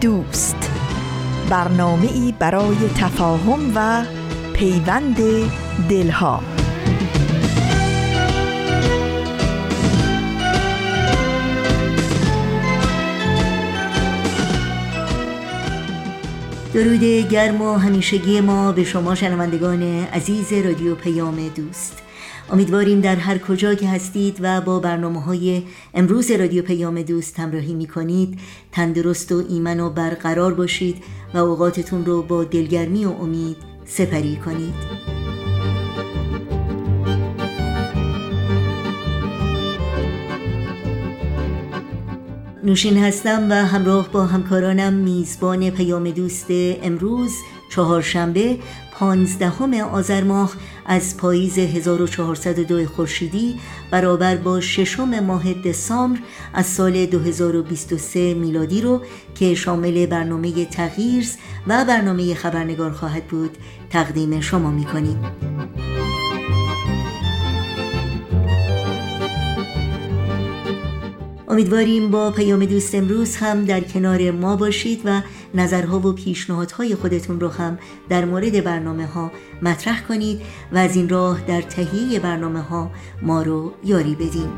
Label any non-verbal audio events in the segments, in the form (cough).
دوست. برنامه ای برای تفاهم و پیوند دلها. درود گرم و همیشگی ما به شما شنوندگان عزیز رادیو پیام دوست. امیدواریم در هر کجا که هستید و با برنامه های امروز رادیو پیام دوست همراهی می کنید تندرست و ایمن و برقرار باشید و اوقاتتون رو با دلگرمی و امید سپری کنید. نوشین هستم و همراه با همکارانم میزبان پیام دوست امروز چهارشنبه پانزدهم آذر ماه از پاییز 1402 خورشیدی برابر با ششم ماه دسامبر از سال 2023 میلادی رو که شامل برنامه تغییرز و برنامه خبرنگار خواهد بود تقدیم شما می‌کنیم امیدواریم با پیام دوست امروز هم در کنار ما باشید و نظرها و پیشنهادهای خودتون رو هم در مورد برنامه ها مطرح کنید و از این راه در تهیه برنامه ها ما رو یاری بدین.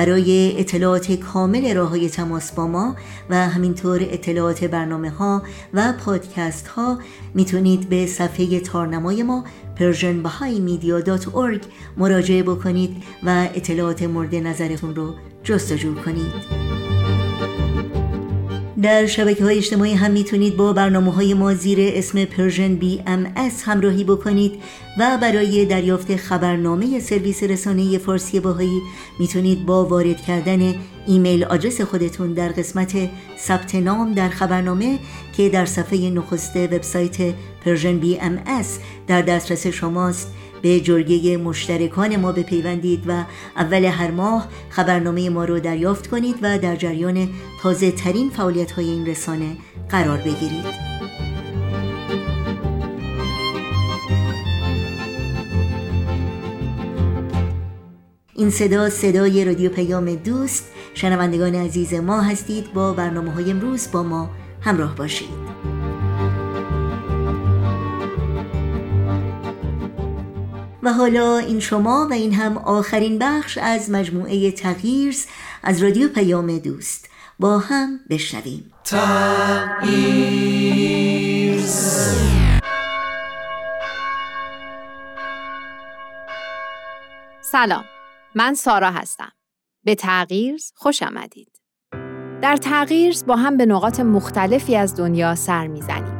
برای اطلاعات کامل راه های تماس با ما و همینطور اطلاعات برنامه ها و پادکست ها می‌تونید به صفحه تارنمای ما persianbahaimedia.org مراجعه بکنید و اطلاعات مورد نظرتون رو جستجو کنید. در شبکه های اجتماعی هم می‌تونید با برنامه های ما زیر اسم Persian BMS همراهی بکنید و برای دریافت خبرنامه سرویس رسانه فارسی بهائی می‌تونید با وارد کردن ایمیل آدرس خودتون در قسمت ثبت نام در خبرنامه که در صفحه نخست وبسایت Persian BMS در دسترس شماست به جرگه مشترکان ما بپیوندید و اول هر ماه خبرنامه ما رو دریافت کنید و در جریان تازه ترین فعالیت های این رسانه قرار بگیرید. این صدا صدای رادیو پیام دوست. شنوندگان عزیز ما هستید. با برنامه های امروز با ما همراه باشید. و حالا این شما و این هم آخرین بخش از مجموعه تغییرز از رادیو پیام دوست. با هم بشنویم. تغییرز سلام من سارا هستم. به تغییرز خوش آمدید. در تغییرز با هم به نقاط مختلفی از دنیا سر می‌زنیم.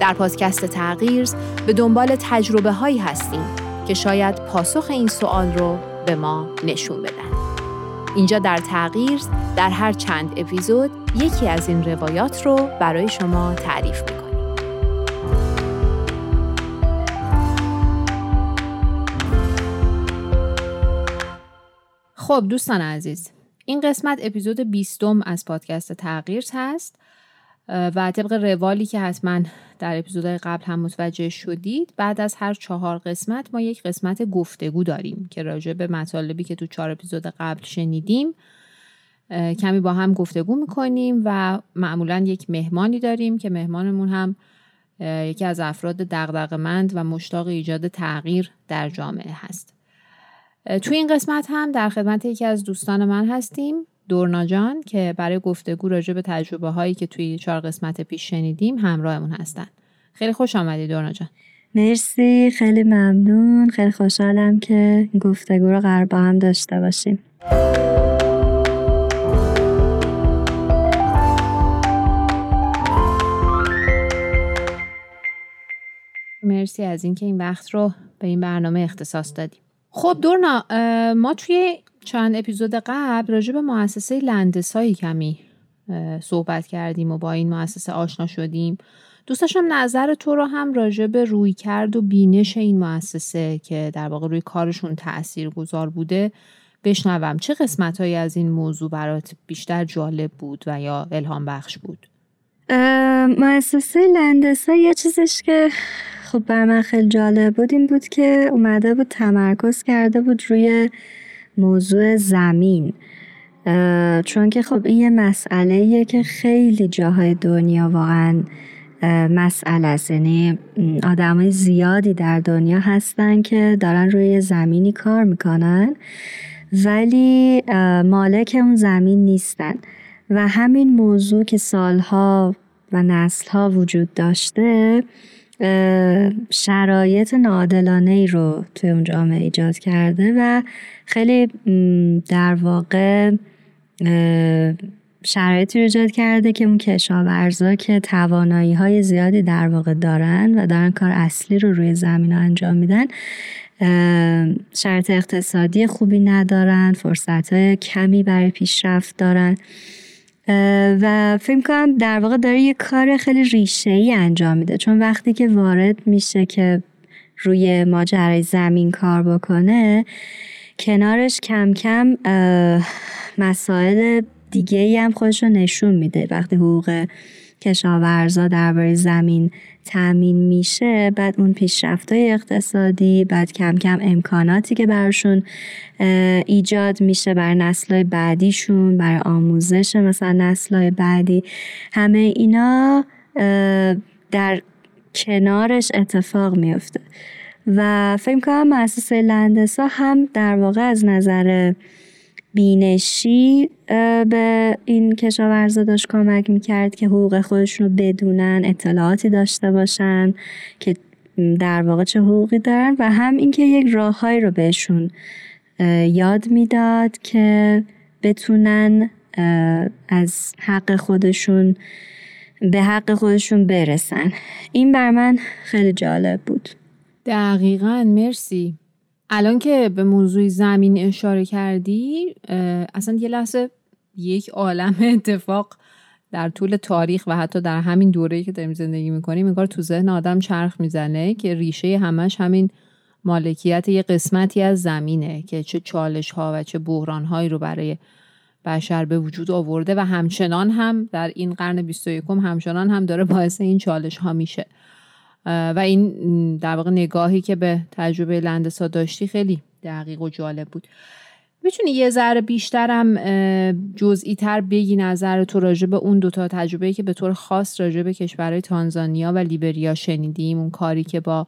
در پادکست تغییرز به دنبال تجربه هایی هستیم که شاید پاسخ این سوال رو به ما نشون بدن. اینجا در تغییرز در هر چند اپیزود یکی از این روایات رو برای شما تعریف می‌کنیم. خب دوستان عزیز این قسمت اپیزود بیستم از پادکست تغییرز هست و طبق روالی که حتما در اپیزودهای قبل هم متوجه شدید بعد از هر چهار قسمت ما یک قسمت گفتگو داریم که راجع به مطالبی که تو چهار اپیزود قبل شنیدیم کمی با هم گفتگو می‌کنیم و معمولا یک مهمانی داریم که مهمانمون هم یکی از افراد دغدغه‌مند و مشتاق ایجاد تغییر در جامعه هست. توی این قسمت هم در خدمت یکی از دوستان من هستیم. دورنا جان که برای گفتگو راجع به تجربه هایی که توی چهار قسمت پیش شنیدیم همراهمون هستن. خیلی خوش آمدی دورنا جان. مرسی خیلی ممنون. خیلی خوشحالم که گفتگو رو قرار با هم داشته باشیم. مرسی از اینکه این وقت رو به این برنامه اختصاص دادیم. خب دورنا ما توی چند اپیزود قبل راجع به مؤسسه لندسایی کمی صحبت کردیم و با این مؤسسه آشنا شدیم. دوست داشتم نظر تو رو هم راجع به روی کرد و بینش این مؤسسه که در واقع روی کارشون تأثیر گذار بوده بشنوم. چه قسمت هایی از این موضوع برات بیشتر جالب بود و یا الهام بخش بود؟ مؤسسه لندسا یه چیزش که خب بر من خیلی جالب بود این بود که اومده بود تمرکز کرده بود روی موضوع زمین. چون که خب این یه مسئله که خیلی جاهای دنیا واقعا مسئله است. یعنی آدمای زیادی در دنیا هستن که دارن روی زمینی کار می‌کنن ولی مالک اون زمین نیستن. و همین موضوع که سالها و نسلها وجود داشته شرایط ناعادلانه ای رو توی اون جامعه ایجاد کرده و خیلی در واقع شرایطی رو ایجاد کرده که اون کشاورزا که توانایی های زیادی در واقع دارن و دارن کار اصلی رو روی زمین انجام میدن شرط اقتصادی خوبی ندارن فرصت های کمی برای پیشرفت دارن. و فکر کنم در واقع داره یه کار خیلی ریشه ای انجام میده. چون وقتی که وارد میشه که روی ماجرای زمین کار بکنه کنارش کم کم مسائل دیگه ای هم خودش رو نشون میده. وقتی حقوق کشاورزا درباره زمین تامین میشه بعد اون پیشرفت اقتصادی بعد کم کم امکاناتی که براشون ایجاد میشه بر نسلهای بعدیشون برای آموزش مثلا نسلهای بعدی. همه اینا در کنارش اتفاق میفته و فکر کنم مؤسسه لندسا هم در واقع از نظر بینشی به این کشاورزا داشت کمک می‌کرد که حقوق خودشون رو بدونن اطلاعاتی داشته باشن که در واقع چه حقوقی دارن و هم اینکه یک راههایی رو بهشون یاد می‌داد که بتونن از حق خودشون به حق خودشون برسن. این بر من خیلی جالب بود. دقیقا مرسی. الان که به موضوع زمین اشاره کردی اصلا یه لحظه یک عالم (laughs) اتفاق در طول تاریخ و حتی در همین دوره که داریم زندگی می‌کنیم این کار تو ذهن آدم چرخ می‌زنه که ریشه همش همین مالکیت یه قسمتی از زمینه که چه چالش ها و چه بحران هایی رو برای بشر به وجود آورده و همچنان هم در این قرن 21 همچنان هم داره باعث این چالش ها میشه. و این در واقع نگاهی که به تجربه لندسا داشتی خیلی دقیق و جالب بود. می‌تونی یه ذره بیشترم جزئی تر بگی نظر تو راجع به اون دوتا تجربه که به طور خاص راجع به کشورهای تانزانیا و لیبریا شنیدیم اون کاری که با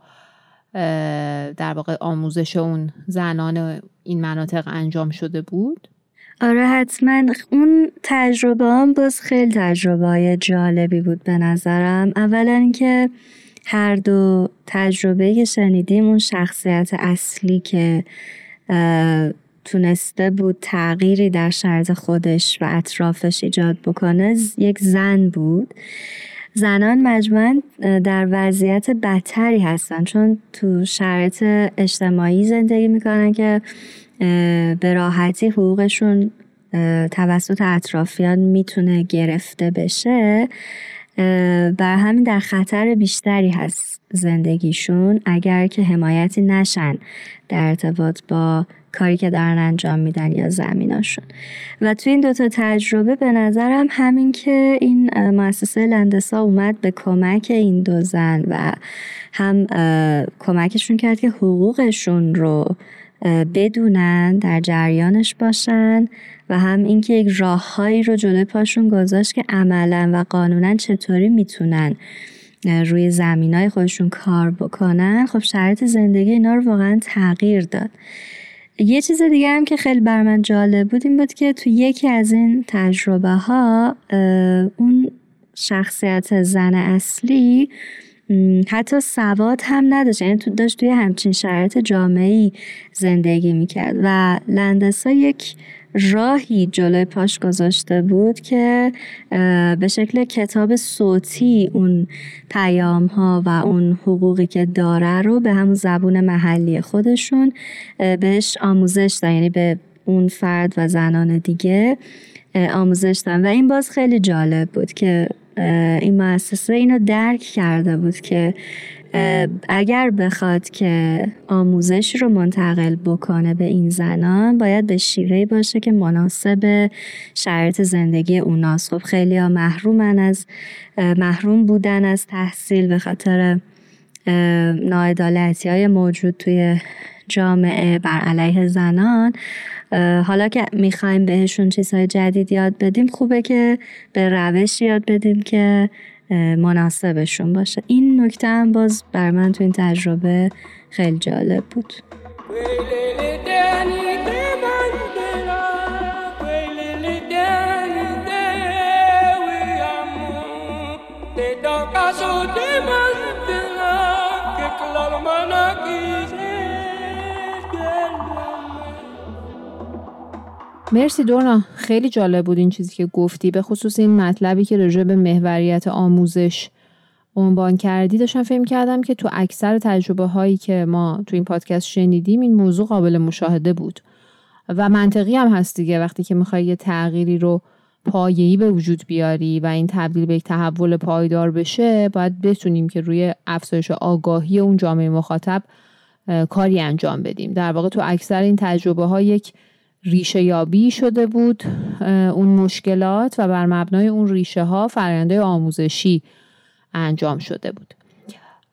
در واقع آموزش اون زنان این مناطق انجام شده بود. آره حتما. اون تجربه هم باز خیلی تجربه جالبی بود به نظرم. اولا اینکه هر دو تجربه که شنیدیم اون شخصیت اصلی که تونسته بود تغییری در شرط خودش و اطرافش ایجاد بکنه یک زن بود. زنان مجموعا در وضعیت بدتری هستن چون تو شرط اجتماعی زندگی می‌کنن که به راحتی حقوقشون توسط اطرافیان می‌تونه گرفته بشه. بر همین در خطر بیشتری هست زندگیشون. اگر که حمایتی نشن در ارتباط با کاری که دارن انجام میدن یا زمیناشون. و تو این دوتا تجربه به نظرم همین که این مؤسسه لندسا اومد به کمک این دو زن و هم کمکشون کرد که حقوقشون رو بدونن در جریانش باشن و هم اینکه یک راههایی رو جلوی پاشون گذاشت که عملا و قانونا چطوری می‌تونن روی زمین های خودشون کار بکنن خب شرایط زندگی اینا رو واقعا تغییر داد. یه چیز دیگه هم که خیلی بر من جالب بود این بود که تو یکی از این تجربه ها اون شخصیت زن اصلی حتی سواد هم نداشت. یعنی تو داشت توی همچین شرایط جامعی زندگی می‌کرد. و لندسا یک راهی جلوی پاش گذاشته بود که به شکل کتاب صوتی اون پیام ها و اون حقوقی که داره رو به همون زبون محلی خودشون بهش آموزش دادن. یعنی به اون فرد و زنان دیگه آموزش دادن. و این باز خیلی جالب بود که این مؤسسه اینو درک کرده بود که اگر بخواد که آموزش رو منتقل بکنه به این زنان باید به شیوهی باشه که مناسب شرایط زندگی اوناست. خب خیلی ها محرومن از محروم بودن از تحصیل به خاطر ناعدالتی های موجود توی جامعه. بر علیه زنان حالا که می‌خوایم بهشون چیزهای جدید یاد بدیم خوبه که به روش یاد بدیم که مناسبشون باشه. این نکته هم باز بر من تو این تجربه خیلی جالب بود. مرسی دورنا خیلی جالب بود این چیزی که گفتی به خصوص این مطلبی که رجوع به محوریت آموزش عنوان کردی. داشتم فهم کردم که تو اکثر تجربه هایی که ما تو این پادکست شنیدیم این موضوع قابل مشاهده بود. و منطقی هم هست دیگه. وقتی که می‌خوای یه تغییری رو پایه‌ای به وجود بیاری و این تبدیل به یک تحول پایدار بشه باید بتونیم که روی افزایش آگاهی اون جامعه مخاطب کاری انجام بدیم. در واقع تو اکثر این تجربه ها یک ریشه یابی شده بود اون مشکلات و بر مبنای اون ریشه ها فرآیندهای آموزشی انجام شده بود.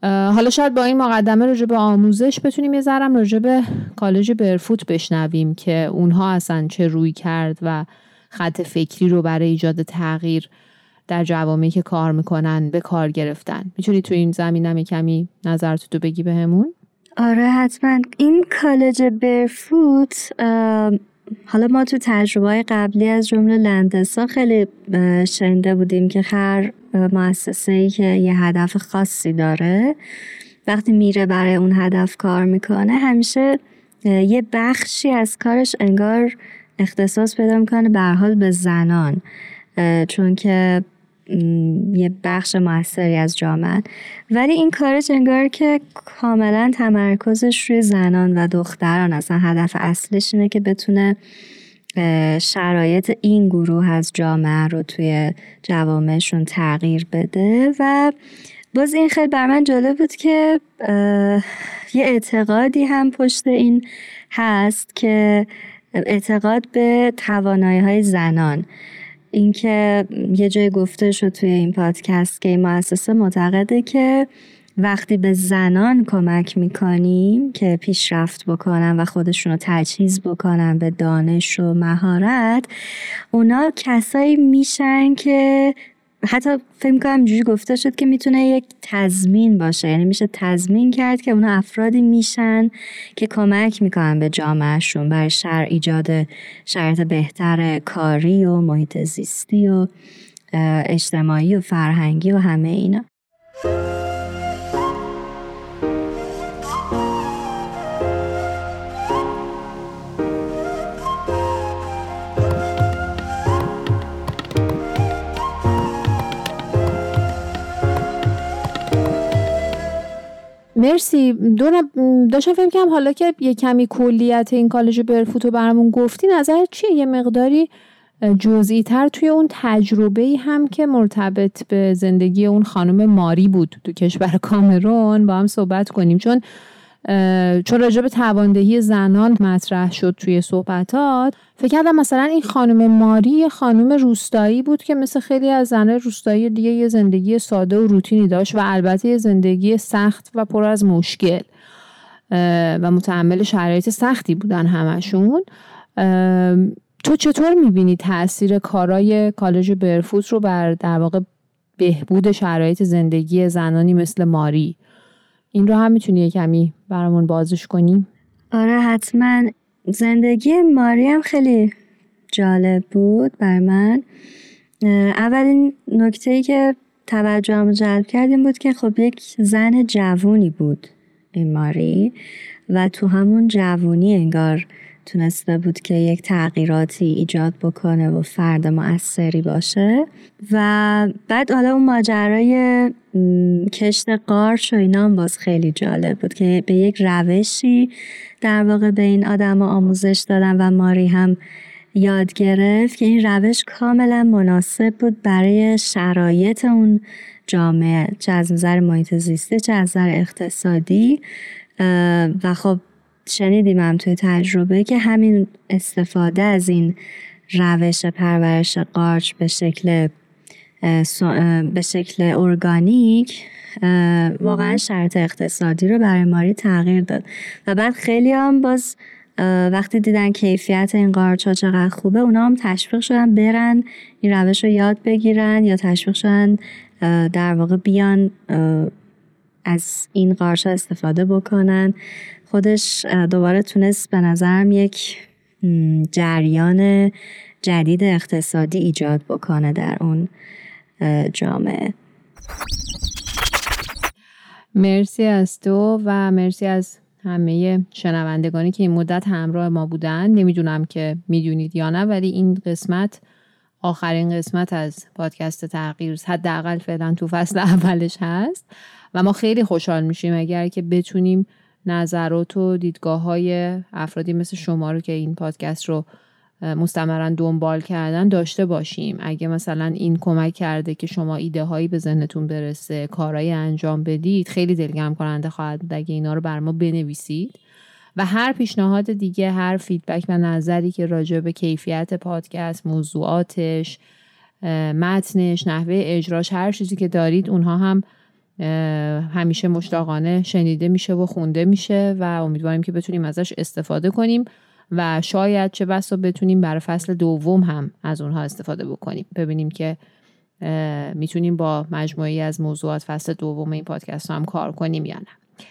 حالا شاید با این مقدمه راجع به آموزش بتونیم یه ذرم راجع به کالج برفوت بشنویم که اونها اصلا چه روی کرد و خط فکری رو برای ایجاد تغییر در جوامعی که کار می‌کنن به کار گرفتن. می‌تونی تو این زمینم کمی نظرتو بگی بهمون؟ آره حتما. این کالج برفوت حالا ما تو تجربه قبلی از جمله لندسا خیلی شنیده بودیم که هر مؤسسه ای که یه هدف خاصی داره وقتی میره برای اون هدف کار می‌کنه همیشه یه بخشی از کارش انگار اختصاص پیدا می‌کنه به حال به زنان. چون که یه بخش موثری از جامعه. ولی این کارش انگار که کاملا تمرکزش روی زنان و دختران اصلا هدف اصلش اینه که بتونه شرایط این گروه از جامعه رو توی جوامعشون تغییر بده. و باز این خیلی بر من جالب بود که یه اعتقادی هم پشت این هست که اعتقاد به توانایی های زنان. اینکه یه جای گفته شد توی این پادکست که این مؤسسه معتقده که وقتی به زنان کمک می‌کنیم که پیشرفت بکنن و خودشون رو تجهیز بکنن به دانش و مهارت اونا کسایی میشن که حتی فکر کنم اینجوری گفته شد که می‌تونه یک تضمین باشه. یعنی میشه تضمین کرد که اونا افرادی میشن که کمک می‌کنن به جامعهشون برای شر ایجاد شرایط بهتر کاری و محیط زیستی و اجتماعی و فرهنگی و همه اینا. مرسی. دونم داشتم فکر کنم حالا که یه کمی کلیت این کالج برفوت رو برامون گفتی نظر چیه؟ یه مقداری جزئی تر توی اون تجربه هم که مرتبط به زندگی اون خانم ماری بود تو کشور کامرون. با هم صحبت کنیم. چون چون راجع به تواندهی زنان مطرح شد توی صحبتات فکر کردم مثلا این خانم ماری یه خانم روستایی بود که مثل خیلی از زنهای روستایی دیگه یه زندگی ساده و روتینی داشت و البته یه زندگی سخت و پر از مشکل و متحمل شرایط سختی بودن همشون. تو چطور می‌بینی تاثیر کارای کالج برفوت رو بر در واقع بهبود شرایط زندگی زنانی مثل ماری؟ این رو هم می‌تونی کمی برامون بازش کنیم آره حتما. زندگی ماری هم خیلی جالب بود بر من. اولین نکته ای که توجهم جلب کردیم بود که خب یک زن جوونی بود این ماری و تو همون جوونی انگار تونسته بود که یک تغییراتی ایجاد بکنه و فرد مؤثری باشه. و بعد حالا اون ماجرای کشت قارچ و اینا هم باز خیلی جالب بود که به یک روشی در واقع به این آدم آموزش دادن و ماری هم یاد گرفت که این روش کاملا مناسب بود برای شرایط اون جامعه چه از نظر محیط زیسته چه از نظر اقتصادی. و خب شنیدیم هم توی تجربه که همین استفاده از این روش پرورش قارچ به شکل به شکل ارگانیک واقعا شرط اقتصادی رو برای ماری تغییر داد. و بعد خیلی هم باز وقتی دیدن کیفیت این قارچ ها چقدر خوبه اونا هم تشویق شدن برن این روش رو یاد بگیرن یا تشویق شدن در واقع بیان از این قارچ استفاده بکنن. خودش دوباره تونست به نظرم یک جریان جدید اقتصادی ایجاد بکنه در اون جامعه. مرسی از تو و مرسی از همه شنوندگانی که این مدت همراه ما بودن. نمی‌دونم که می‌دونید یا نه ولی این قسمت آخرین قسمت از پادکست تغییر حداقل فعلا تو فصل (laughs) اولش هست و ما خیلی خوشحال میشیم اگر که بتونیم نظرات و دیدگاه های افرادی مثل شما رو که این پادکست رو مستمرا دنبال کردن داشته باشیم. اگه مثلا این کمک کرده که شما ایده هایی به ذهنتون برسه کارهایی انجام بدید خیلی دلگرم کننده خواهد بود. اگه اینا رو بر ما بنویسید. و هر پیشنهاد دیگه هر فیدبک و نظری که راجع به کیفیت پادکست موضوعاتش متنش نحوه اجراش هر چیزی که دارید اونها هم همیشه مشتاقانه شنیده میشه و خونده میشه و امیدواریم که بتونیم ازش استفاده کنیم و شاید چه بسا بتونیم برای فصل دوم هم از اونها استفاده بکنیم. ببینیم که می‌تونیم با مجموعی از موضوعات فصل دوم این پادکست هم کار کنیم یا نه.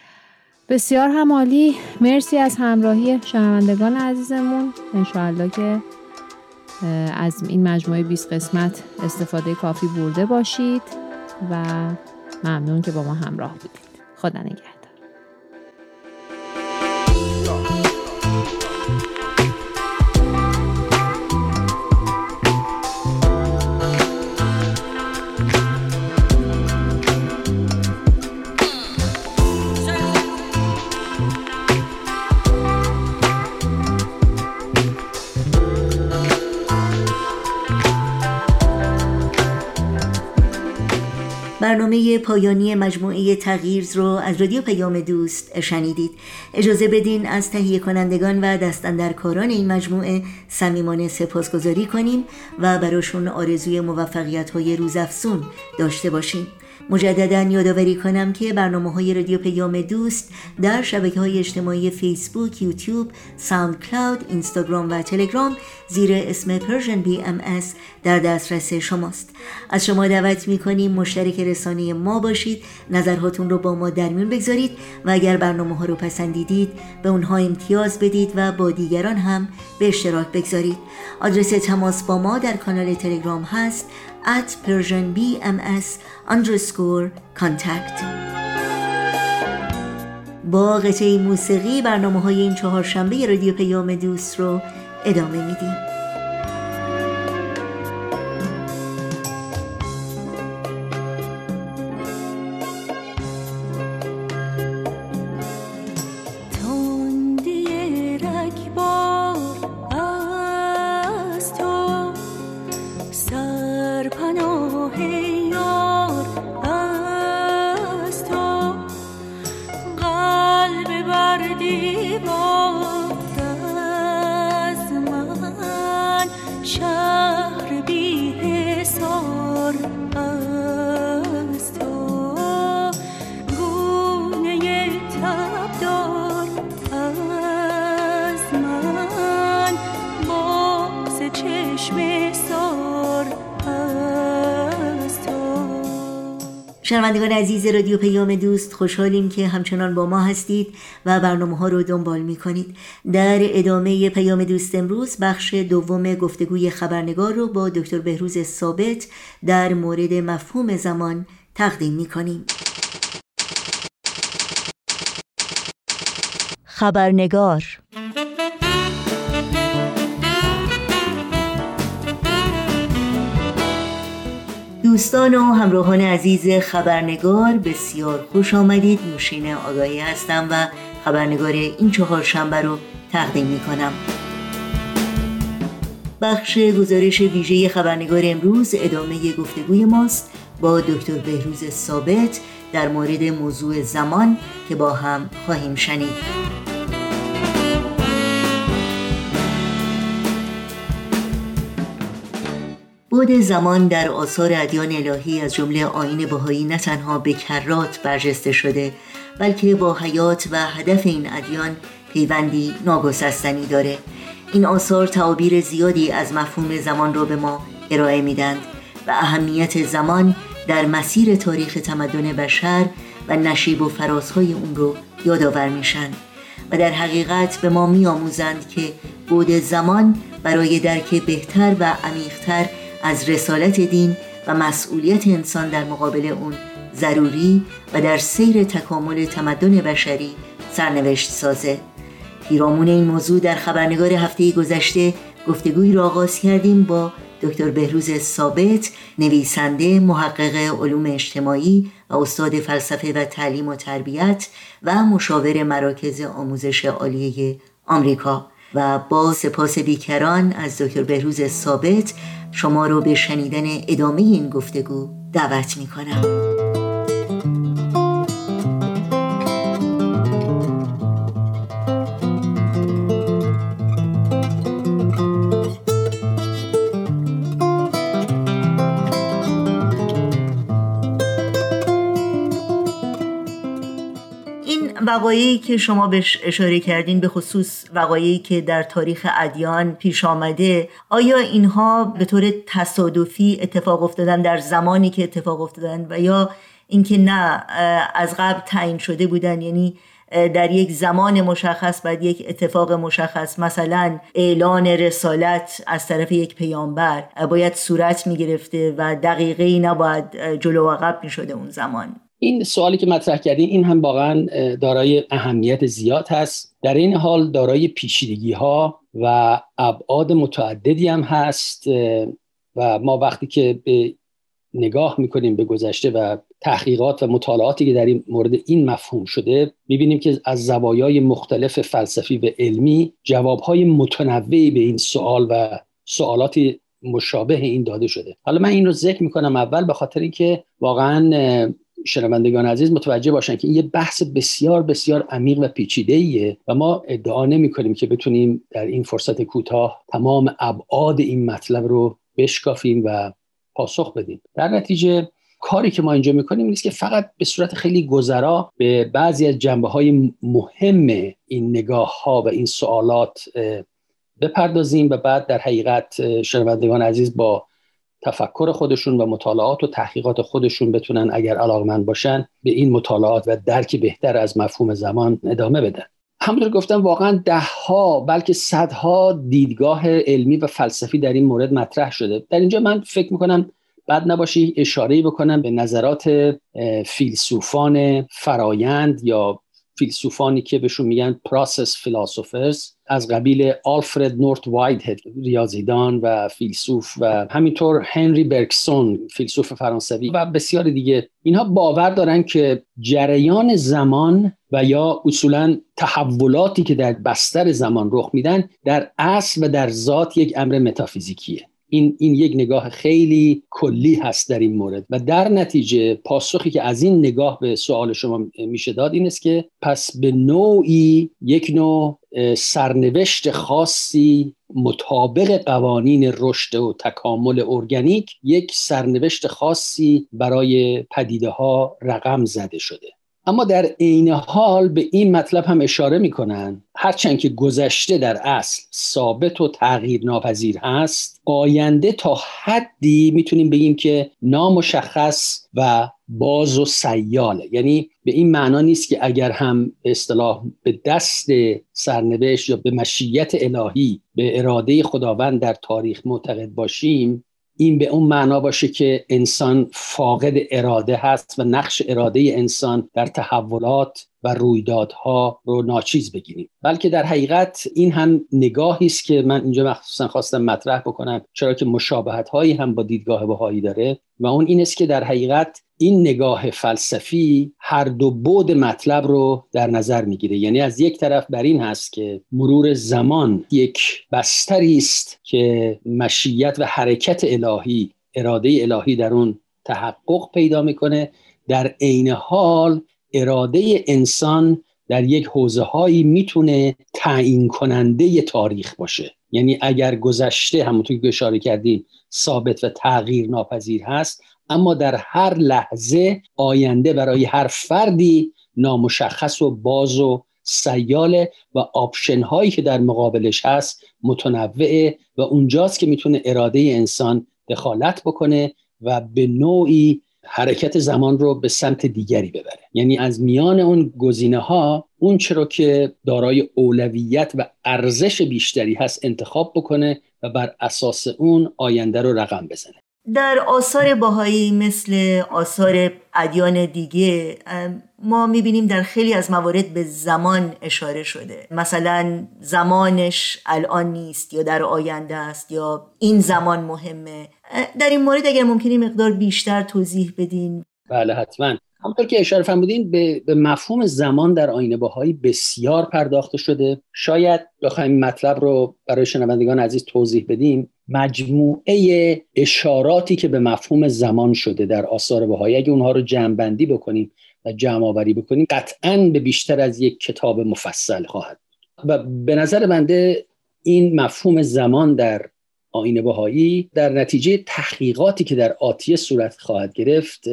بسیار هم عالی مرسی از همراهی شنوندگان عزیزمون. انشاءالله که از این مجموعه 20 قسمت استفاده کافی برده باشید و ممنون که با ما همراه بودید. خدا نگهدار. برنامه پایانی مجموعه تغییرز رو از رادیو پیام دوست شنیدید. اجازه بدین از تهیه کنندگان و دستندرکاران این مجموعه صمیمانه سپاسگزاری کنیم و براشون آرزوی موفقیت های روزافزون داشته باشیم. مجددا یادآوری کنم که برنامه های رادیو پیام دوست در شبکه های اجتماعی فیسبوک، یوتیوب، ساوند کلاود، اینستاگرام و تلگرام زیر اسم ام اس در دسترس شماست. از شما دعوت می کنیم مشترک رسانه ما باشید نظرهاتون رو با ما در میون بگذارید و اگر برنامه ها رو پسندیدید به اونها امتیاز بدید و با دیگران هم به اشتراک بگذارید. آدرس تماس با ما در کانال تلگرام هست at persianbms underscore contact. با قطعه موسیقی برنامه های این چهارشنبه رادیو پیام دوست رو ادامه میدیم. شنوندگان عزیز رادیو پیام دوست خوشحالیم که همچنان با ما هستید و برنامه ها رو دنبال می کنید در ادامه پیام دوست امروز بخش دوم گفتگوی خبرنگار رو با دکتر بهروز ثابت در مورد مفهوم زمان تقدیم می کنیم خبرنگار دوستان و همراهان عزیز خبرنگار بسیار خوش آمدید. نوشین آگاهی هستم و خبرنگار این چهار شنبه رو تقدیم می کنم بخش گزارش ویژه خبرنگار امروز ادامه گفتگوی ماست با دکتر بهروز ثابت در مورد موضوع زمان که با هم خواهیم شنید. بود زمان در آثار ادیان الهی از جمله آین بهایی نه تنها به کرات برجسته شده بلکه با حیات و هدف این ادیان پیوندی ناگسستنی داره. این آثار تعابیر زیادی از مفهوم زمان را به ما ارائه میدند و اهمیت زمان در مسیر تاریخ تمدن بشر و نشیب و فرازهای اون رو یادآور میشن. و در حقیقت به ما میآموزند که بود زمان برای درک بهتر و عمیقتر از رسالت دین و مسئولیت انسان در مقابل اون ضروری و در سیر تکامل تمدن بشری سرنوشت سازه. پیرامون این موضوع در خبرنگار هفته گذشته گفتگوی را آغاز کردیم با دکتر بهروز ثابت نویسنده محقق علوم اجتماعی و استاد فلسفه و تعلیم و تربیت و مشاور مراکز آموزش عالیه آمریکا. و با سپاس بیکران از دکتر بهروز ثابت شما رو به شنیدن ادامه این گفتگو دعوت می کنم. وقایعی که شما بهش اشاره کردین به خصوص وقایعی که در تاریخ ادیان پیش آمده آیا اینها به طور تصادفی اتفاق افتادن در زمانی که اتفاق افتادن؟ و یا اینکه نه از قبل تعیین شده بودن؟ یعنی در یک زمان مشخص بعد یک اتفاق مشخص مثلا اعلان رسالت از طرف یک پیامبر باید صورت می گرفته و دقیقه نباید جلو عقب می شده اون زمان؟ این سوالی که مطرح کردین این هم واقعا دارای اهمیت زیاد هست. در این حال دارای پیچیدگی ها و ابعاد متعددی هم هست و ما وقتی که به نگاه می‌کنیم به گذشته و تحقیقات و مطالعاتی که در این مورد این مفهوم شده می‌بینیم که از زوایای مختلف فلسفی و علمی جوابهای متنوعی به این سوال و سوالاتی مشابه این داده شده. حالا من این رو ذکر می‌کنم اول به خاطر اینکه واقعا شنوندگان عزیز متوجه باشن که این یه بحث بسیار بسیار عمیق و پیچیده ایه و ما ادعا نمی کنیم که بتونیم در این فرصت کوتاه تمام ابعاد این مطلب رو بشکافیم و پاسخ بدیم. در نتیجه کاری که ما اینجا می‌کنیم نیست که فقط به صورت خیلی گذرا به بعضی از جنبه های مهم این نگاه ها و این سوالات بپردازیم و بعد در حقیقت شنوندگان عزیز با تفکر خودشون و مطالعات و تحقیقات خودشون بتونن اگر علاقمند باشن به این مطالعات و درک بهتر از مفهوم زمان ادامه بدن. همونطور گفتم واقعا ده ها بلکه صدها دیدگاه علمی و فلسفی در این مورد مطرح شده. در اینجا من فکر می‌کنم بد نباشه اشاره بکنم به نظرات فیلسوفان فرایند یا فیلسوفانی که بهشون میگن process philosophers از قبیل آلفرد نورث وایتهد ریاضیدان و فیلسوف و همینطور هنری برگسون فیلسوف فرانسوی و بسیار دیگه. اینها باور دارن که جریان زمان و یا اصولا تحولاتی که در بستر زمان رخ میدن در اصل و در ذات یک امر متافیزیکیه. این, این یک نگاه خیلی کلی هست در این مورد. و در نتیجه پاسخی که از این نگاه به سوال شما میشه داد این است که پس به نوعی یک نوع سرنوشت خاصی مطابق قوانین رشد و تکامل ارگانیک یک سرنوشت خاصی برای پدیده ها رقم زده شده. اما در عین حال به این مطلب هم اشاره می‌کنن. هرچند که گذشته در اصل ثابت و تغییر ناپذیر هست آینده تا حدی می‌تونیم بگیم که نامشخص و باز و سیاله. یعنی به این معنا نیست که اگر هم اصطلاح به دست سرنوشت یا به مشیت الهی به اراده خداوند در تاریخ معتقد باشیم این به اون معنا باشه که انسان فاقد اراده هست و نقش اراده انسان در تحولات و رویدادها رو ناچیز بگیریم. بلکه در حقیقت این هم نگاهی است که من اینجا مخصوصا خواستم مطرح بکنم چرا که مشابهت هایی هم با دیدگاه بهایی داره و اون این است که در حقیقت این نگاه فلسفی هر دو بود مطلب رو در نظر می‌گیره. یعنی از یک طرف بر این هست که مرور زمان یک بستری است که مشیت و حرکت الهی اراده الهی در اون تحقق پیدا می‌کنه. در عین حال اراده انسان در یک حوزه هایی می‌تونه تعیین کننده تاریخ باشه. یعنی اگر گذشته همونطور که اشاره کردیم ثابت و تغییر ناپذیر هست اما در هر لحظه آینده برای هر فردی نامشخص و باز و سیاله و آپشن هایی که در مقابلش هست متنوعه و اونجاست که می‌تونه اراده انسان دخالت بکنه و به نوعی حرکت زمان رو به سمت دیگری ببره. یعنی از میان اون گزینه ها اون چرا که دارای اولویت و ارزش بیشتری هست انتخاب بکنه و بر اساس اون آینده رو رقم بزنه. در آثار باهایی مثل آثار ادیان دیگه ما می‌بینیم در خیلی از موارد به زمان اشاره شده. مثلا زمانش الان نیست یا در آینده است یا این زمان مهمه. در این مورد اگر ممکنی مقدار بیشتر توضیح بدین. بله حتما. همونطور که اشاره فرمودین به،, به مفهوم زمان در آینه باهایی بسیار پرداخته شده. شاید بخوایم مطلب رو برای شنوندگان عزیز توضیح بدیم. مجموعه اشاراتی که به مفهوم زمان شده در آثار بهایی اگه اونها رو جمعبندی بکنیم و جمع آوری بکنیم قطعا به بیشتر از یک کتاب مفصل خواهد و به نظر بنده این مفهوم زمان در آین بهایی در نتیجه تحقیقاتی که در آتیه صورت خواهد گرفت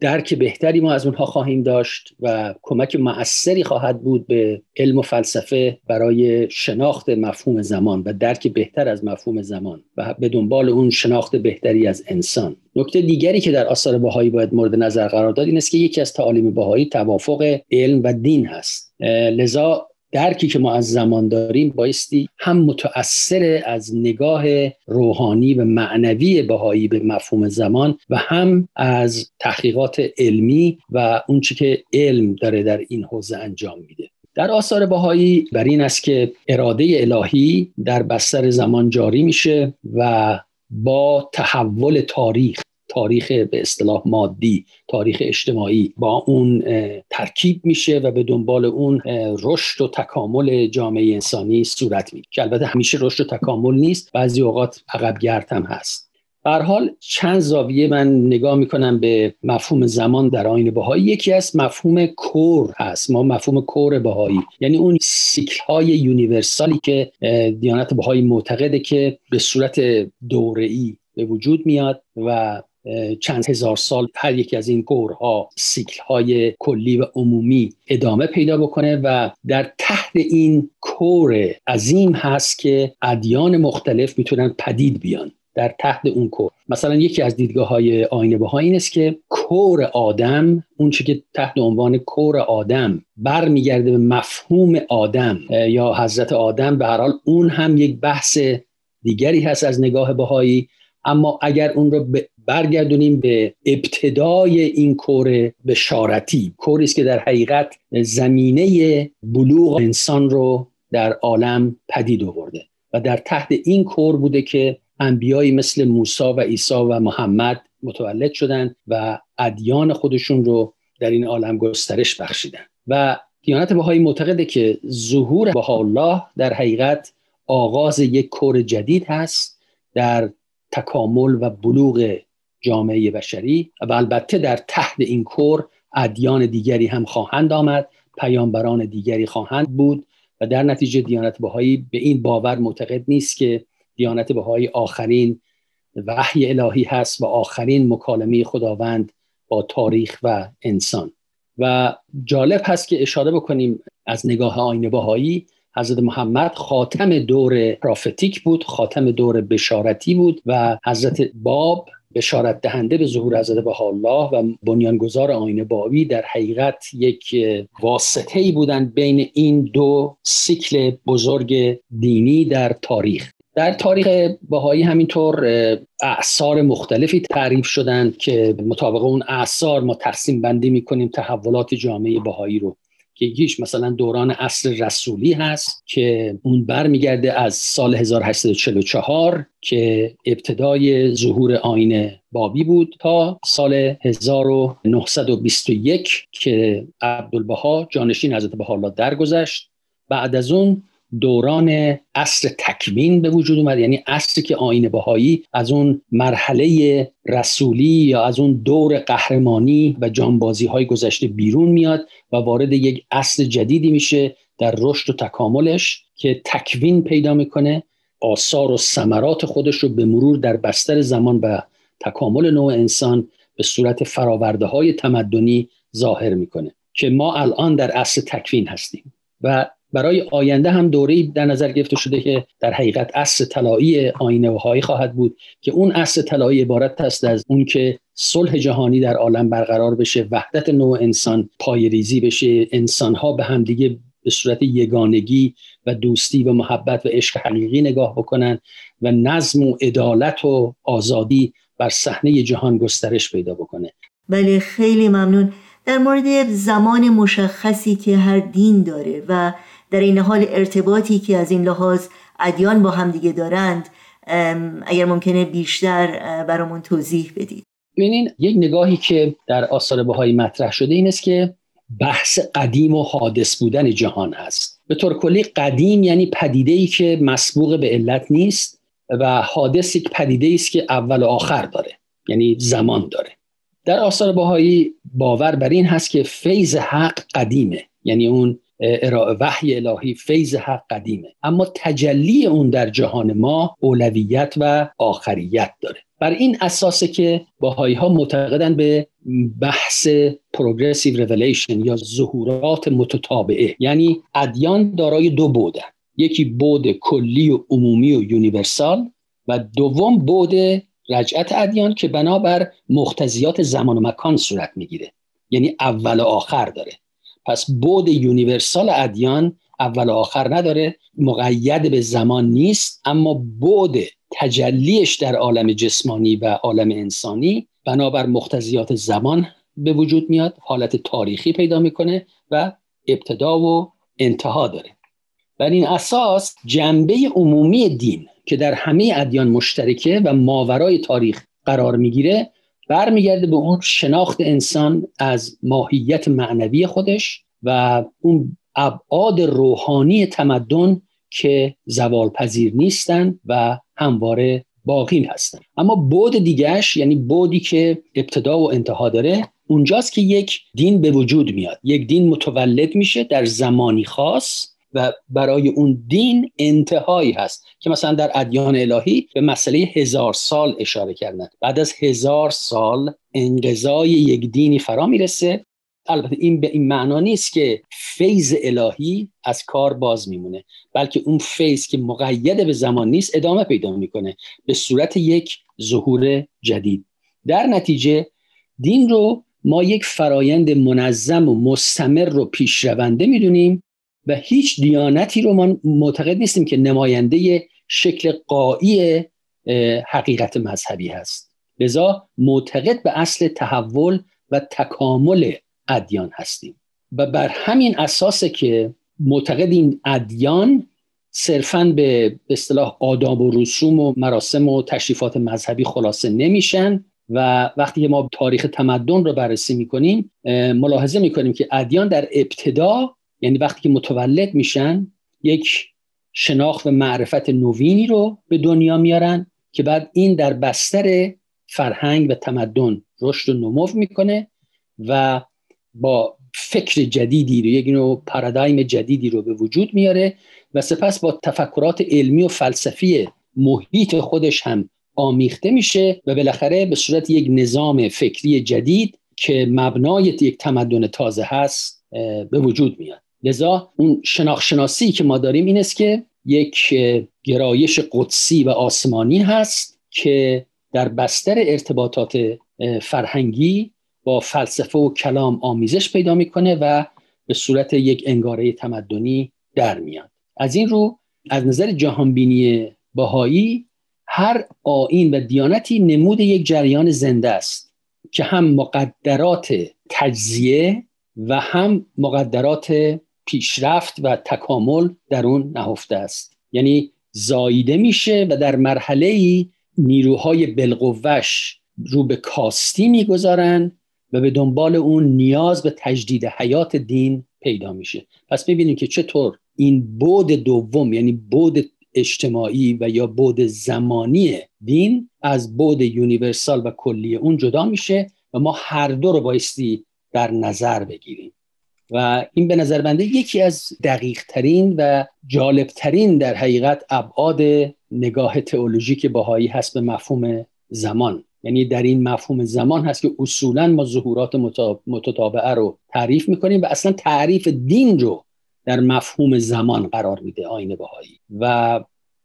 درک بهتری ما از اونها خواهیم داشت و کمک مؤثری خواهد بود به علم و فلسفه برای شناخت مفهوم زمان و درک بهتر از مفهوم زمان و به دنبال اون شناخت بهتری از انسان. نکته دیگری که در آثار بهایی باید مورد نظر قرار داد این است که یکی از تعالیم بهایی توافق علم و دین هست. لذا درکی که ما از زمان داریم بایستی هم متأثر از نگاه روحانی و معنوی بهایی به مفهوم زمان و هم از تحقیقات علمی و اونچه که علم داره در این حوزه انجام میده. در آثار بهایی بر این است که اراده الهی در بستر زمان جاری میشه و با تحول تاریخ تاریخ به اصطلاح مادی تاریخ اجتماعی با اون ترکیب میشه و به دنبال اون رشد و تکامل جامعه انسانی صورت می‌گیره. که البته همیشه رشد و تکامل نیست بعضی اوقات عقب گرد هم هست. بر حال چند زاویه من نگاه می‌کنم به مفهوم زمان در آین بهایی. یکی از مفهوم کور هست. ما مفهوم کور بهایی یعنی اون سیکل های یونیورسالی که دیانت بهایی معتقده که به صورت دوره‌ای به وجود میاد و چند هزار سال هر یکی از این گورها سیکل های کلی و عمومی ادامه پیدا بکنه و در تحت این کور عظیم هست که ادیان مختلف می‌تونن پدید بیان در تحت اون کور. مثلا یکی از دیدگاه های آینه بها این است که کور آدم اون که تحت عنوان کور آدم برمیگرده به مفهوم آدم یا حضرت آدم به هر حال اون هم یک بحث دیگری هست از نگاه بهایی. اما اگر اون رو برگردونیم به ابتدای این کور بشارتی کوری است که در حقیقت زمینه بلوغ انسان رو در عالم پدید آورده و در تحت این کور بوده که انبیایی مثل موسی و عیسی و محمد متولد شدند و ادیان خودشون رو در این عالم گسترش بخشیدن و دیانت بهایی معتقده که ظهور الله در حقیقت آغاز یک کور جدید هست در تکامل و بلوغ جامعه بشری و البته در تحت این کور ادیان دیگری هم خواهند آمد پیامبران دیگری خواهند بود و در نتیجه دیانت بهایی به این باور معتقد نیست که دیانت بهایی آخرین وحی الهی هست و آخرین مکالمه خداوند با تاریخ و انسان. و جالب هست که اشاره بکنیم از نگاه آین باهایی حضرت محمد خاتم دور پرافتیک بود خاتم دور بشارتی بود و حضرت باب بشارت دهنده به ظهور حضرت الله و بنیانگذار آین بابی در حقیقت یک واسطه ای بودند بین این دو سیکل بزرگ دینی در تاریخ. در تاریخ باهایی همینطور اعثار مختلفی تعریف شدند که مطابق اون اعثار ما تقسیم بندی می‌کنیم تحولات جامعه باهایی رو. که یکیش مثلا دوران اصر رسولی هست که اون برمیگرده از سال 1844 که ابتدای ظهور آین بابی بود تا سال 1921 که عبدالبها جانشین حضرت بها درگذشت. بعد از اون دوران اصر تکوین به وجود اومد. یعنی اصری که آین بهایی از اون مرحله رسولی یا از اون دور قهرمانی و جانبازی های گذشته بیرون میاد و وارد یک اصل جدیدی میشه در رشد و تکاملش که تکوین پیدا می‌کنه آثار و ثمرات خودش رو به مرور در بستر زمان و تکامل نوع انسان به صورت فراورده های تمدنی ظاهر می‌کنه که ما الان در اصل تکوین هستیم. و برای آینده هم دوره‌ای در نظر گرفته شده که در حقیقت اصل طلایی آینه هایی خواهد بود که اون اصل طلایی عبارت است از اون که صلح جهانی در عالم برقرار بشه وحدت نوع انسان پایریزی بشه انسانها به همدیگه به صورت یگانگی و دوستی و محبت و عشق حقیقی نگاه بکنن و نظم و عدالت و آزادی بر صحنه جهان گسترش پیدا بکنه. بله خیلی ممنون. در مورد زمان مشخصی که هر دین داره و در این حال ارتباطی که از این لحاظ ادیان با هم دیگه دارند اگر ممکنه بیشتر برامون توضیح بدید. ببینین یک نگاهی که در آثار بهایی مطرح شده این است که بحث قدیم و حادث بودن جهان هست. به طور کلی قدیم یعنی پدیده ای که مسبوق به علت نیست و حادث یک پدیده است که اول و آخر داره یعنی زمان داره. در آثار بهایی باور بر این هست که فیض حق قدیمه یعنی اون وحی الهی فیض حق قدیمه. اما تجلی اون در جهان ما اولویت و آخریت داره. بر این اساسه که باهایی ها معتقدن به بحث progressive revelation یا ظهورات متتابعه. یعنی ادیان دارای دو بعدن یکی بعد کلی و عمومی و universal و دوم بعد رجعت ادیان که بنابر مقتضیات زمان و مکان صورت می‌گیره. یعنی اول و آخر داره. پس بعد universal ادیان اول و آخر نداره مقید به زمان نیست اما بعد تجلیش در عالم جسمانی و عالم انسانی بنابر مقتضیات زمان به وجود میاد حالت تاریخی پیدا می‌کنه و ابتدا و انتها داره. بر این اساس جنبه عمومی دین که در همه ادیان مشترکه و ماورای تاریخ قرار می‌گیره برمیگرده به اون شناخت انسان از ماهیت معنوی خودش و اون ابعاد روحانی تمدن که زوال پذیر نیستن و همواره باقی هستن. اما بود دیگهش یعنی بودی که ابتدا و انتها داره اونجاست که یک دین به وجود میاد. یک دین متولد میشه در زمانی خاص و برای اون دین انتهایی هست که مثلا در ادیان الهی به مسئله هزار سال اشاره کردن. بعد از هزار سال انقضای یک دینی فرا می‌رسه. البته این به این معنا نیست که فیض الهی از کار باز میمونه بلکه اون فیض که مقید به زمان نیست ادامه پیدا می‌کنه به صورت یک ظهور جدید. در نتیجه دین رو ما یک فرایند منظم و مستمر رو پیشرونده می‌دونیم و هیچ دیانتی رو ما معتقد نیستیم که نماینده شکل قایی حقیقت مذهبی هست. لذا معتقد به اصل تحول و تکامل ادیان هستیم. و بر همین اساسه که معتقد این ادیان صرفا به اصطلاح آداب و رسوم و مراسم و تشریفات مذهبی خلاصه نمیشن و وقتی ما تاریخ تمدن رو بررسی می‌کنیم ملاحظه می‌کنیم که ادیان در ابتدا یعنی وقتی که متولد میشن یک شناخت و معرفت نوینی رو به دنیا میارن که بعد این در بستر فرهنگ و تمدن رشد و نمو می‌کنه و با فکر جدیدی رو یک نوع پارادایم جدیدی رو به وجود میاره و سپس با تفکرات علمی و فلسفی محیط خودش هم آمیخته میشه و بالاخره به صورت یک نظام فکری جدید که مبنای یک تمدن تازه هست به وجود میاد. لذا اون شناخت شناسی که ما داریم این است که یک گرایش قدسی و آسمانی هست که در بستر ارتباطات فرهنگی با فلسفه و کلام آمیزش پیدا می‌کنه و به صورت یک انگاره تمدنی در میاد. از این رو از نظر جهانبینی بهایی هر آین و دیانتی نمود یک جریان زنده است که هم مقدرات تجزیه و هم مقدرات پیشرفت و تکامل در اون نهفته است. یعنی زاییده میشه و در مرحله ای نیروهای بلقوش رو به کاستی می‌گذارن و به دنبال اون نیاز به تجدید حیات دین پیدا میشه. پس ببینیم که چطور این بود دوم یعنی بود اجتماعی و یا بود زمانی دین از بود یونیورسال و کلی اون جدا میشه و ما هر دو رو بایستی در نظر بگیریم. و این به نظر بنده یکی از دقیق ترین و جالب ترین در حقیقت ابعاد نگاه تئولوژیک باهایی هست به مفهوم زمان. یعنی در این مفهوم زمان هست که اصولا ما ظهورات متتابعه رو تعریف می‌کنیم و اصلا تعریف دین رو در مفهوم زمان قرار میده آین بهایی و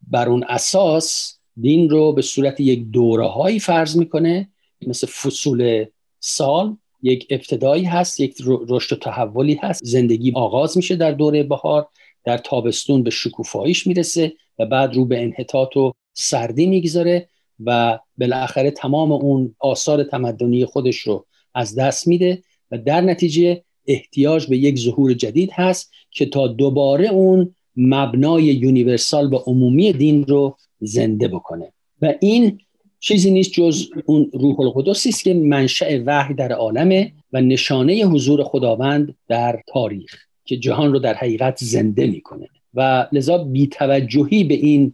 بر اون اساس دین رو به صورت یک دوره هایی فرض می‌کنه مثل فصول سال یک ابتدایی هست یک رشد و تحولی هست. زندگی آغاز میشه در دوره بهار در تابستون به شکوفاییش می‌رسه و بعد رو به انحطاط و سردی می‌گذاره و بالاخره تمام اون آثار تمدنی خودش رو از دست میده و در نتیجه احتیاج به یک ظهور جدید هست که تا دوباره اون مبنای یونیورسال و عمومی دین رو زنده بکنه. و این چیزی نیست جز اون روح القدسی است که منشأ وحی در عالمه و نشانه حضور خداوند در تاریخ که جهان رو در حقیقت زنده می‌کنه. و لذا بیتوجهی به این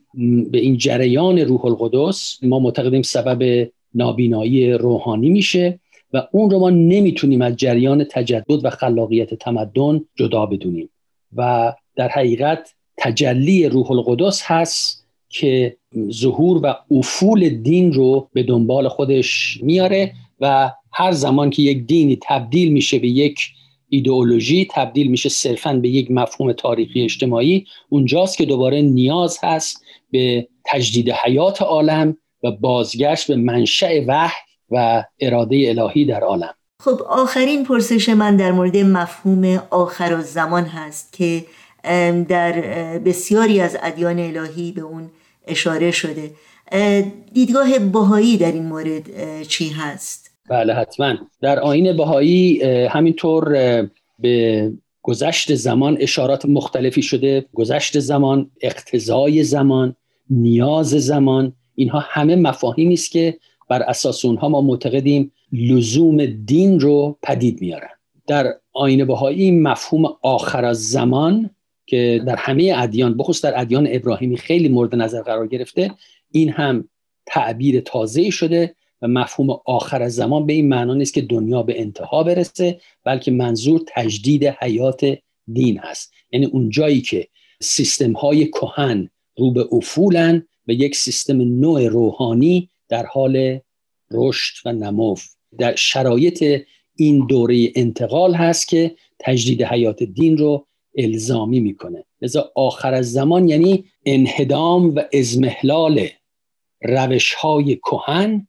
به این جریان روح القدس ما معتقدیم سبب نابینایی روحانی میشه و اون رو ما نمی‌تونیم از جریان تجدد و خلاقیت تمدن جدا بدونیم. و در حقیقت تجلی روح القدس هست که ظهور و افول دین رو به دنبال خودش میاره و هر زمان که یک دینی تبدیل میشه به یک ایدئولوژی تبدیل میشه صرفا به یک مفهوم تاریخی اجتماعی اونجاست که دوباره نیاز هست به تجدید حیات عالم و بازگشت به منشأ وحی و اراده الهی در عالم. خب آخرین پرسش من در مورد مفهوم آخر و زمان هست که در بسیاری از ادیان الهی به اون اشاره شده. دیدگاه بهایی در این مورد چی هست؟ بله حتما. در آین بهایی همینطور به گذشت زمان اشارات مختلفی شده. گذشت زمان اقتضای زمان نیاز زمان اینها همه مفاهیمی است که بر اساس اونها ما معتقدیم لزوم دین رو پدید میارن. در آین بهایی مفهوم آخر از زمان که در همه ادیان بخصوص در ادیان ابراهیمی خیلی مورد نظر قرار گرفته این هم تعبیر تازه شده و مفهوم آخر زمان به این معنا نیست که دنیا به انتها برسه بلکه منظور تجدید حیات دین هست. یعنی اون جایی که سیستم های کهن رو به افولن و یک سیستم نوع روحانی در حال رشد و نمو. در شرایط این دوره انتقال هست که تجدید حیات دین رو الزامی می‌کنه. لذا آخر از زمان یعنی انهدام و ازمهلال روش های کهن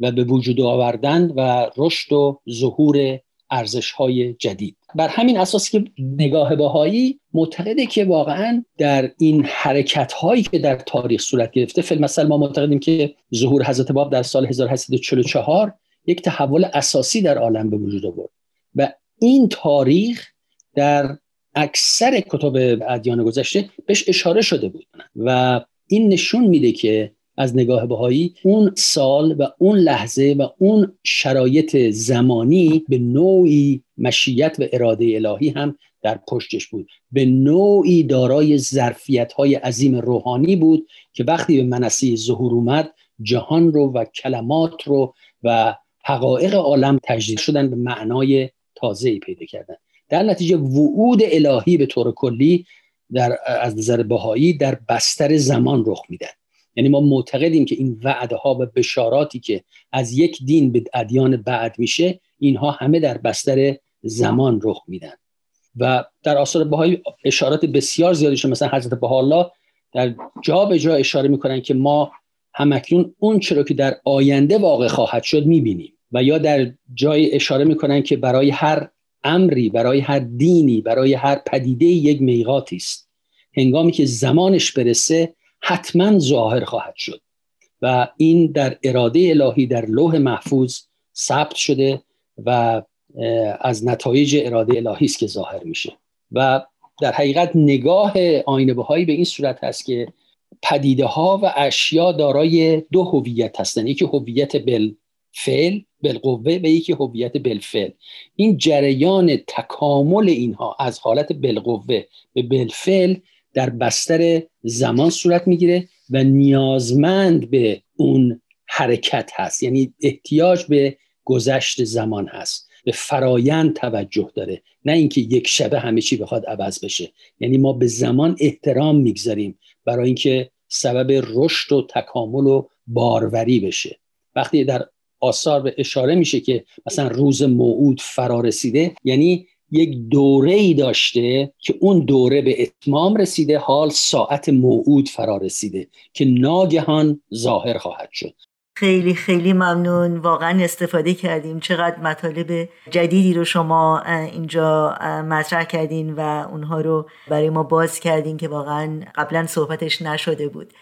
و به وجود آوردن و رشد و ظهور ارزش های جدید. بر همین اساس که نگاه باهایی معتقده که واقعا در این حرکت هایی که در تاریخ صورت گرفته فیلم مثلا ما معتقدیم که ظهور حضرت باب در سال 1844 یک تحول اساسی در عالم به وجود آورد. و این تاریخ در اکثر کتب ادیان گذشته بهش اشاره شده بود. و این نشون میده که از نگاه بهایی اون سال و اون لحظه و اون شرایط زمانی به نوعی مشیت و اراده الهی هم در پشتش بود. به نوعی دارای ظرفیت های عظیم روحانی بود که وقتی به منصه ظهور اومد جهان رو و کلمات رو و حقایق عالم تجدید شدن به معنای تازه پیدا کردن. در نتیجه وعود الهی به طور کلی در از نظر بهایی در بستر زمان رخ میدن یعنی ما معتقدیم که این وعده ها و بشاراتی که از یک دین به ادیان بعد میشه اینها همه در بستر زمان رخ میدن و در آثار بهایی اشارات بسیار زیادی شده. مثلا حضرت بهاءالله در جا به جا اشاره می‌کنن که ما همکنون اون چرا که در آینده واقع خواهد شد می‌بینیم. و یا در جای اشاره می‌کنن که برای هر امری برای هر دینی برای هر پدیده یک میقاتی است. هنگامی که زمانش برسه حتما ظاهر خواهد شد و این در اراده الهی در لوح محفوظ ثبت شده و از نتایج اراده الهی است که ظاهر میشه. و در حقیقت نگاه آینه بهایی به این صورت هست که پدیده ها و اشیا دارای دو هویت هستند یکی هویت بالفعل بالقوه و یکی هویت بالفعل. این جریان تکامل اینها از حالت بالقوه به بالفعل در بستر زمان صورت می‌گیره و نیازمند به اون حرکت هست. یعنی احتیاج به گذشت زمان هست. به فرایند توجه داره. نه اینکه یک شبه همه چی بخواد عوض بشه. یعنی ما به زمان احترام می‌گذاریم برای اینکه سبب رشد و تکامل و باروری بشه. وقتی در آثار به اشاره میشه که مثلا روز موعود فرا رسیده یعنی یک دوره ای داشته که اون دوره به اتمام رسیده حال ساعت موعود فرا رسیده که ناگهان ظاهر خواهد شد. خیلی خیلی ممنون. واقعا استفاده کردیم. چقدر مطالب جدیدی رو شما اینجا مطرح کردین و اونها رو برای ما باز کردین که واقعا قبلا صحبتش نشده بود.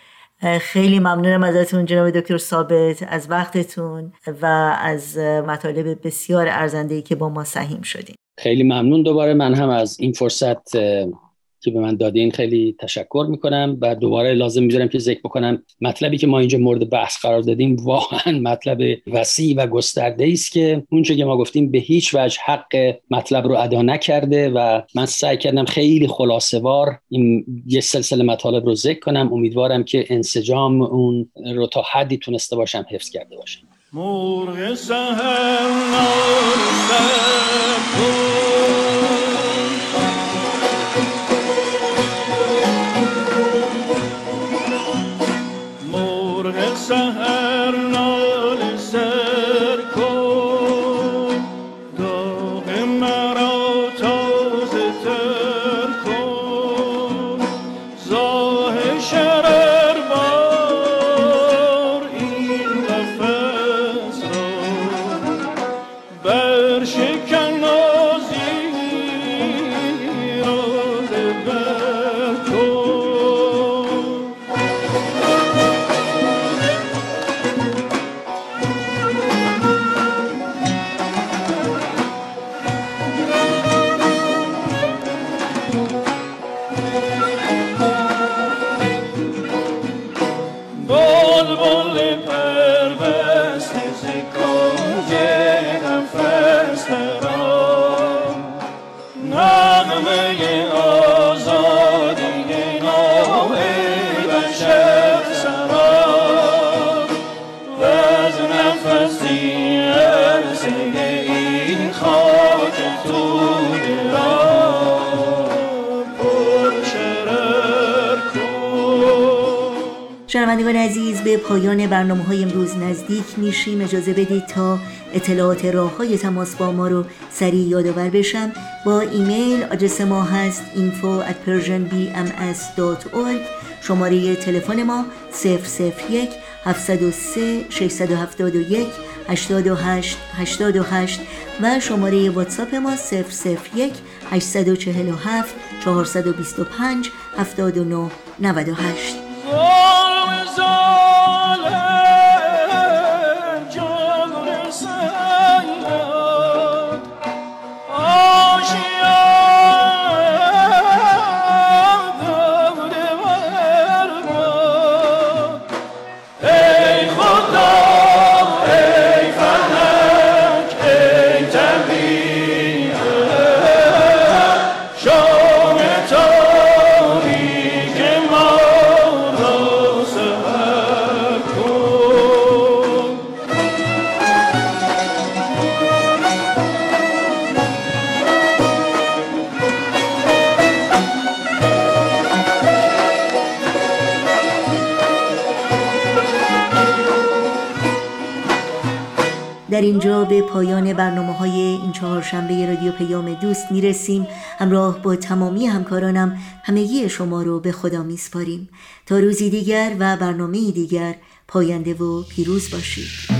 خیلی ممنونم ازتون جناب دکتر ثابت از وقتتون و از مطالب بسیار ارزنده که با ما سهیم شدیم خیلی ممنون. دوباره من هم از این فرصت که به من دادین خیلی تشکر می‌کنم و دوباره لازم می‌ذارم که ذکر بکنم مطلبی که ما اینجا مورد بحث قرار دادیم واقعا مطلب وسیع و گسترده است که اونچه که ما گفتیم به هیچ وجه حق مطلب رو ادا نکرده و من سعی کردم خیلی خلاصه وار این یه سلسله مطالب رو ذکر کنم. امیدوارم که انسجام اون رو تا حدی تونسته باشم حفظ کرده باشم. مرغ should شنوندگان عزیز به پایان برنامه های امروز نزدیک میشیم. اجازه بدید تا اطلاعات راه های تماس با ما رو سریع یادآور بشم. با ایمیل آدرس ما هست info at persianbms.org شماره تلفن ما 001 703 671 828 828 و شماره واتساپ ما 001 847 425 79 98 در پایان برنامه های این چهارشنبه رادیو پیام دوست می‌رسیم. همراه با تمامی همکارانم همگی شما رو به خدا میسپاریم. تا روزی دیگر و برنامه دیگر پاینده و پیروز باشید.